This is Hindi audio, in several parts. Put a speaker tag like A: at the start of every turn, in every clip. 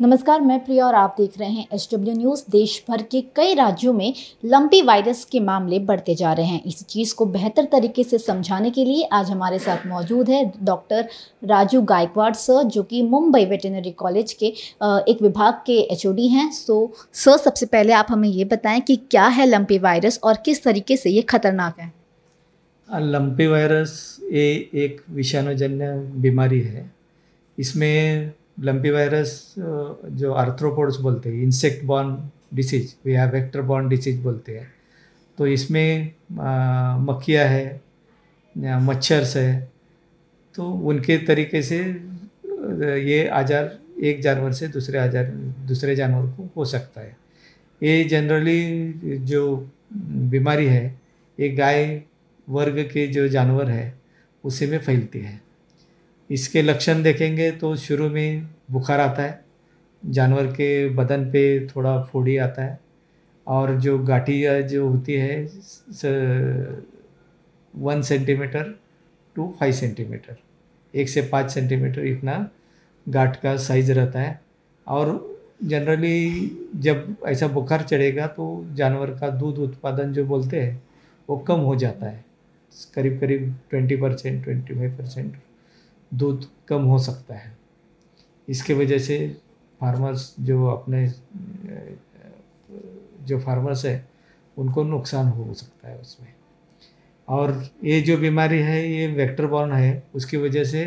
A: नमस्कार, मैं प्रिया और आप देख रहे हैं एच डब्ल्यू न्यूज़। देश भर के कई राज्यों में लंपी वायरस के मामले बढ़ते जा रहे हैं। इस चीज़ को बेहतर तरीके से समझाने के लिए आज हमारे साथ मौजूद है डॉक्टर राजू गायकवाड़ सर, जो कि मुंबई वेटेनरी कॉलेज के एक विभाग के एचओडी हैं। सो, सर, सबसे पहले आप हमें ये बताएँ कि क्या है लंपी वायरस और किस तरीके से ये खतरनाक है?
B: लंपी वायरस ये एक विषाणुजन्य बीमारी है। इसमें लंपी वायरस जो आर्थ्रोपोड्स बोलते हैं इंसेक्ट बॉर्न डिसीज या वेक्टर बॉर्न डिसीज बोलते हैं। तो इसमें मक्खियाँ है, या मच्छर्स है तो उनके तरीके से ये आजार, एक जानवर से दूसरे आजार, दूसरे जानवर को हो सकता है। ये जनरली जो बीमारी है, ये गाय वर्ग के जो जानवर है, उसी में फैलती है। इसके लक्षण देखेंगे तो शुरू में बुखार आता है, जानवर के बदन पे थोड़ा फोड़ी आता है और जो गाठिया जो होती है one centimetre to five centimetre, एक से पाँच सेंटीमीटर इतना गाठ का साइज़ रहता है और जनरली जब ऐसा बुखार चढ़ेगा तो जानवर का दूध उत्पादन जो बोलते हैं वो कम हो जाता है करीब करीब twenty percent, twenty five percent दूध कम हो सकता है। इसके वजह से फार्मर्स जो अपने, जो फार्मर्स है, उनको नुकसान हो सकता है उसमें। और ये जो बीमारी है, ये वेक्टर बॉर्न है, उसकी वजह से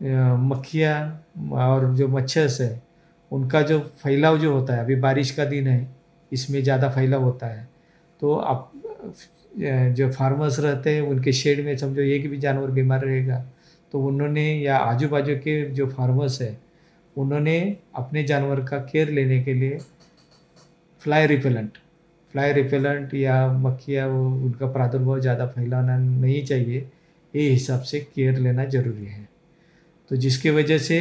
B: मक्खियाँ और जो मच्छर्स है, उनका जो फैलाव जो होता है, अभी बारिश का दिन है, इसमें ज़्यादा फैलाव होता है। तो आप जो फार्मर्स रहते हैं, उनके शेड में समझो, एक भी जानवर बीमार रहेगा तो उन्होंने, या आजू बाजू के जो फार्मर्स है, उन्होंने अपने जानवर का केयर लेने के लिए फ्लाई रिपेलेंट फ्लाई रिपेलेंट या मक्खिया, वो उनका प्रादुर्भाव ज़्यादा फैलाना नहीं चाहिए। ये हिसाब से केयर लेना ज़रूरी है। तो जिसके वजह से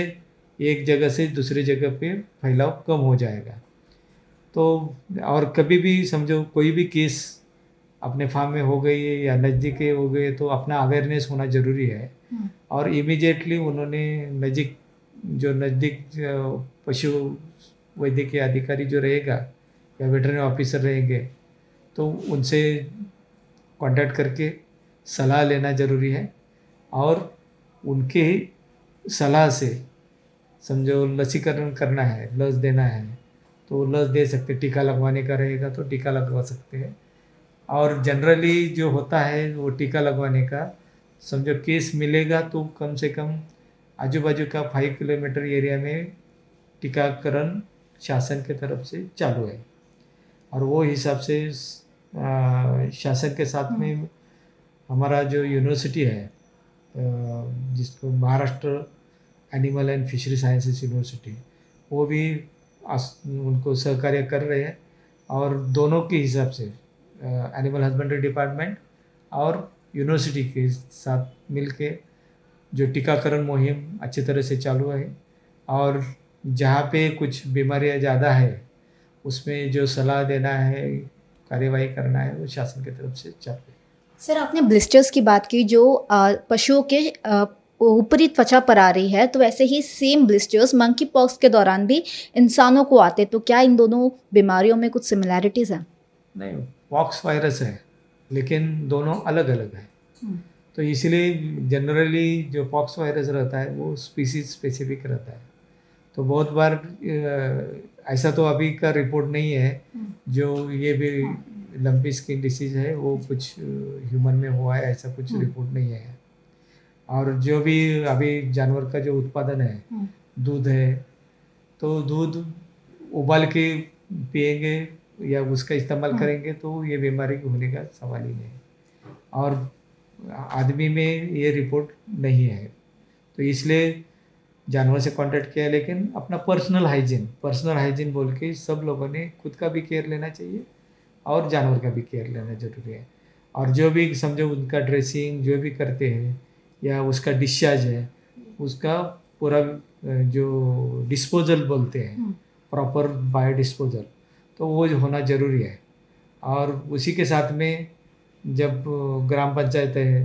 B: एक जगह से दूसरी जगह पे फैलाव कम हो जाएगा। तो और कभी भी समझो कोई भी केस अपने फार्म में हो गई है या नज़दीक हो गए तो अपना अवेयरनेस होना ज़रूरी है। हम्म। और इमीडिएटली उन्होंने नज़दीक जो नज़दीक पशु वैद्यकीय अधिकारी जो रहेगा या वेटरनरी ऑफिसर रहेंगे तो उनसे कांटेक्ट करके सलाह लेना ज़रूरी है। और उनके ही सलाह से समझो लसीकरण करना है लस देना है तो लस दे सकते टीका लगवाने का रहेगा तो टीका लगवा सकते हैं। और जनरली जो होता है वो टीका लगवाने का समझो केस मिलेगा तो कम से कम आजू बाजू का फाइव किलोमीटर एरिया में टीकाकरण शासन के तरफ़ से चालू है। और वो हिसाब से शासन के साथ में हमारा जो यूनिवर्सिटी है जिसको Maharashtra animal and fishery sciences university वो भी उनको सहकार्य कर रहे हैं और दोनों के हिसाब से एनिमल हस्बेंड्री डिपार्टमेंट और यूनिवर्सिटी के साथ मिल के जो टीकाकरण मुहिम अच्छी तरह से चालू है और जहाँ पे कुछ बीमारियाँ ज़्यादा है उसमें जो सलाह देना है कार्यवाही करना है वो शासन की तरफ़ से चल रही
A: सर आपने ब्लिस्टर्स की बात की जो पशुओं के ऊपरी त्वचा पर आ रही है तो वैसे ही सेम ब्लिस्टर्स मंकी पॉक्स के दौरान भी इंसानों को आते तो क्या इन दोनों बीमारियों में कुछ सिमिलैरिटीज़ हैं?
B: नहीं पॉक्स वायरस है लेकिन दोनों अलग अलग है हम्म। तो इसलिए जनरली जो पॉक्स वायरस रहता है वो स्पीसीज स्पेसिफिक रहता है तो बहुत बार ऐसा तो अभी का रिपोर्ट नहीं है हम्म। जो ये भी लंपी स्किन डिसीज है वो कुछ ह्यूमन में हुआ है ऐसा कुछ रिपोर्ट हम्म। नहीं है और जो भी अभी जानवर का जो उत्पादन है दूध है तो दूध उबाल के पिएँगे या उसका इस्तेमाल हाँ। करेंगे तो ये बीमारी होने का सवाल ही नहीं और आदमी में ये रिपोर्ट नहीं है। तो इसलिए जानवर से कांटेक्ट किया लेकिन अपना पर्सनल हाइजीन पर्सनल हाइजीन बोल के सब लोगों ने खुद का भी केयर लेना चाहिए और जानवर का भी केयर लेना ज़रूरी है। और जो भी समझो उनका ड्रेसिंग जो भी करते हैं या उसका डिस्चार्ज है उसका पूरा जो डिस्पोजल बोलते हैं प्रॉपर बायो डिस्पोजल तो वो होना ज़रूरी है। और उसी के साथ में जब ग्राम पंचायत है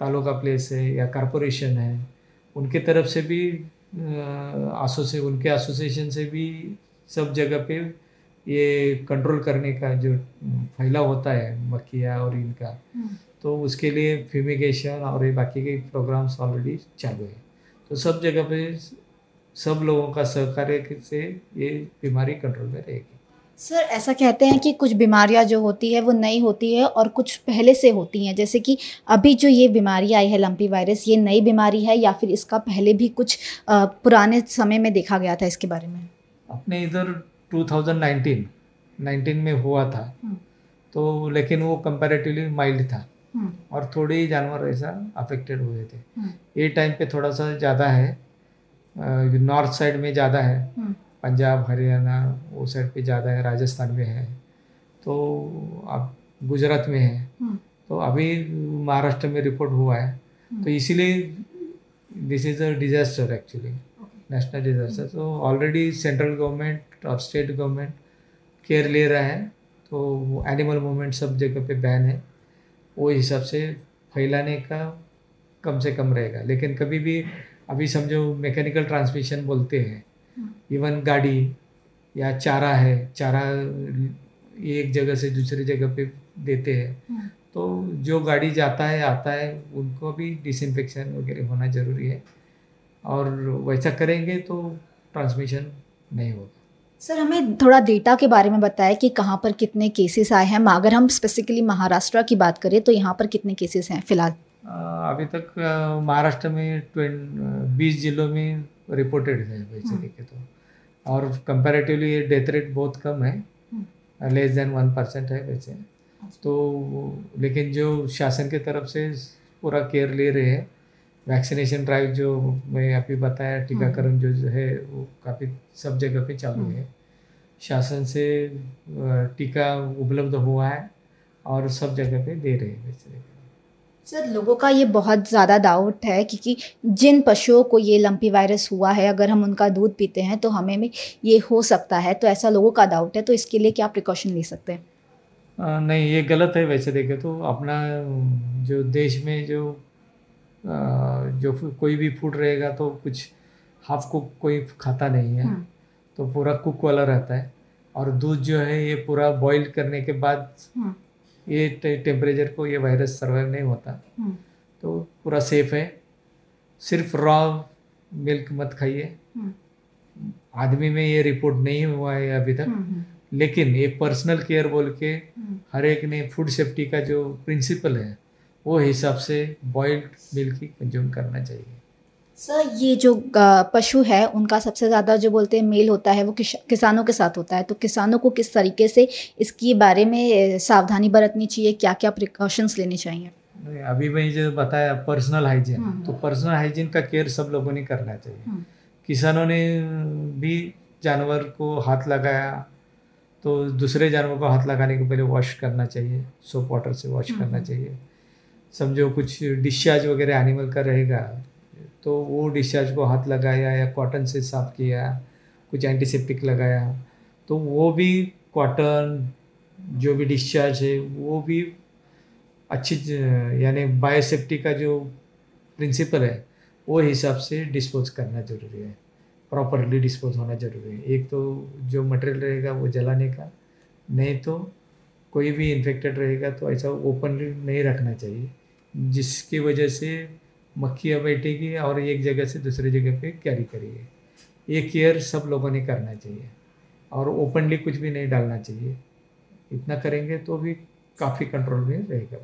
B: तालुका प्लेस है या कॉरपोरेशन है उनके तरफ़ से भी एसोसिए उनके एसोसिएशन से भी सब जगह पे ये कंट्रोल करने का जो फैलाव होता है मक्खिया और इनका
A: हम्म।
B: तो उसके लिए फ्यूमिगेशन और ये बाकी के प्रोग्राम्स ऑलरेडी चालू है। तो सब जगह पे सब लोगों का सहकार्य से ये बीमारी कंट्रोल में रहेगी।
A: सर ऐसा कहते हैं कि कुछ बीमारियाँ जो होती है वो नई होती है और कुछ पहले से होती हैं। जैसे कि अभी जो ये बीमारी आई है लंपी वायरस ये नई बीमारी है या फिर इसका पहले भी कुछ पुराने समय में देखा गया था इसके बारे में?
B: अपने इधर 2019 19 में हुआ था।
A: हम्म।
B: तो लेकिन वो कंपेरेटिवली माइल्ड था।
A: हम्म,
B: और थोड़े ही जानवर ऐसा अफेक्टेड हुए थे।
A: हम्म,
B: ये टाइम पे थोड़ा सा ज़्यादा है। नॉर्थ साइड में ज़्यादा है। पंजाब हरियाणा वो साइड पे ज़्यादा है राजस्थान में है। तो अब गुजरात में है।
A: हम्म,
B: तो अभी महाराष्ट्र में रिपोर्ट हुआ है। तो इसीलिए this is a disaster actually national disaster तो ऑलरेडी सेंट्रल गवर्नमेंट और स्टेट गवर्नमेंट केयर ले रहा है। तो एनिमल मूवमेंट सब जगह पे बैन है। वो हिसाब से फैलाने का कम से कम रहेगा। लेकिन कभी भी अभी समझो मैकेनिकल ट्रांसमिशन बोलते हैं। इवन गाड़ी या चारा है चारा एक जगह से दूसरी जगह पे देते हैं।
A: हम्म।
B: तो जो गाड़ी जाता है आता है उनको भी डिसइंफेक्शन वगैरह होना ज़रूरी है। और वैसा करेंगे तो ट्रांसमिशन नहीं होगा।
A: सर हमें थोड़ा डेटा के बारे में बताएँ कि कहाँ पर कितने केसेस आए हैं। अगर हम स्पेसिफिकली महाराष्ट्र की बात करें तो यहाँ पर कितने केसेस हैं फ़िलहाल?
B: अभी तक महाराष्ट्र में बीस जिलों में रिपोर्टेड है वैसे
A: हम्म।
B: देखे तो। और कंपैरेटिवली ये डेथ रेट बहुत कम है। लेस देन वन परसेंट है वैसे। तो लेकिन जो शासन के तरफ़ से पूरा केयर ले रहे हैं वैक्सीनेशन ड्राइव जो मैं अभी बताया टीकाकरण जो जो है वो काफ़ी सब जगह पे चालू है। शासन से टीका उपलब्ध हुआ है और सब जगह पे दे रहे हैं वैसे।
A: सर लोगों का ये बहुत ज़्यादा डाउट है क्योंकि जिन पशुओं को ये लंपी वायरस हुआ है अगर हम उनका दूध पीते हैं तो हमें भी ये हो सकता है। तो ऐसा लोगों का डाउट है तो इसके लिए क्या प्रिकॉशन ले सकते हैं?
B: नहीं ये गलत है वैसे देखे तो। अपना जो देश में जो अ, जो कोई भी फ़ूड रहेगा तो कुछ हाफ़ कुक कोई खाता नहीं है।
A: हम्म,
B: तो पूरा कुक वाला रहता है। और दूध जो है ये पूरा बॉईल करने के बाद
A: हम्म,
B: ये टेम्परेचर को ये वायरस सर्वाइव नहीं होता।
A: हम्म,
B: तो पूरा सेफ़ है। सिर्फ़ रॉ मिल्क मत खाइए।
A: हम्म,
B: आदमी में ये रिपोर्ट नहीं हुआ है अभी तक।
A: हम्म,
B: लेकिन एक पर्सनल केयर बोल के हर एक ने फ़ूड सेफ्टी का जो प्रिंसिपल है वो हिसाब से बॉइल्ड मिल्क ही कंज्यूम करना चाहिए।
A: सर ये जो पशु है उनका सबसे ज़्यादा जो बोलते हैं मेल होता है वो किश- किसानों के साथ होता है। तो किसानों को किस तरीके से इसके बारे में सावधानी बरतनी चाहिए? क्या क्या प्रिकॉशंस लेने चाहिए?
B: नहीं, अभी मैं जो बताया पर्सनल हाइजीन
A: हम्म।
B: तो पर्सनल हाइजीन का केयर सब लोगों ने करना चाहिए।
A: हम्म,
B: किसानों ने भी जानवर को हाथ लगाया तो दूसरे जानवर को हाथ लगाने के पहले वॉश करना चाहिए सोप वाटर से वॉश
A: हम्म।
B: करना चाहिए। समझो कुछ डिस्चार्ज वगैरह एनिमल का रहेगा तो वो डिस्चार्ज को हाथ लगाया या कॉटन से साफ़ किया, कुछ एंटीसेप्टिक लगाया तो वो भी कॉटन जो भी डिस्चार्ज है, वो भी अच्छी यानी बायोसेफ्टी का जो प्रिंसिपल है, वो हिसाब से डिस्पोज करना ज़रूरी है। प्रॉपरली डिस्पोज होना ज़रूरी है। एक तो जो मटेरियल रहेगा वो जलाने का, नहीं तो कोई भी इन्फेक्टेड रहेगा तो ऐसा ओपनली नहीं रखना चाहिए, जिसकी वजह से मक्खियाँ बैठेगी और एक जगह से दूसरी जगह पे कैरी करेगी। ये केयर सब लोगों ने करना चाहिए और ओपनली कुछ भी नहीं डालना चाहिए। इतना करेंगे तो भी काफ़ी कंट्रोल में रहेगा।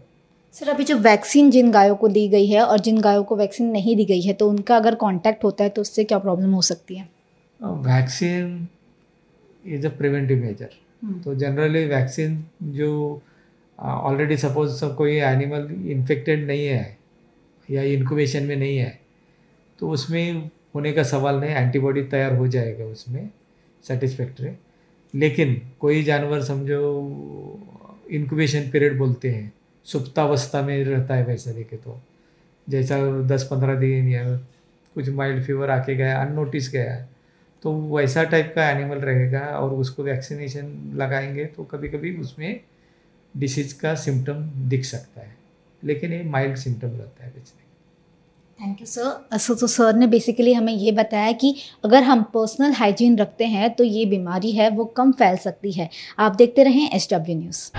A: सर अभी जो वैक्सीन जिन गायों को दी गई है और जिन गायों को वैक्सीन नहीं दी गई है तो उनका अगर कांटेक्ट होता है तो उससे क्या प्रॉब्लम हो सकती है?
B: Vaccine is a preventive measure
A: hmm,
B: तो जनरली वैक्सीन जो ऑलरेडी सपोज़ कोई एनिमल इन्फेक्टेड नहीं है या इंक्यूबेशन में नहीं है तो उसमें होने का सवाल नहीं एंटीबॉडी तैयार हो जाएगा उसमें सेटिस्फैक्ट्री लेकिन कोई जानवर समझो इंक्यूबेशन पीरियड बोलते हैं, सुप्तावस्था में रहता है वैसा देखे तो। जैसा दस पंद्रह दिन या कुछ माइल्ड फीवर आके गया अननोटिस गया तो वैसा टाइप का एनिमल रहेगा और उसको वैक्सीनेशन लगाएँगे तो कभी कभी उसमें डिसीज का सिम्टम दिख सकता है। लेकिन ये माइल्ड सिम्टम रहता है बेचने
A: थैंक यू सर सो तो सर ने बेसिकली हमें ये बताया कि अगर हम पर्सनल हाइजीन रखते हैं तो ये बीमारी है, वो कम फैल सकती है। आप देखते रहें एस डब्ल्यू न्यूज़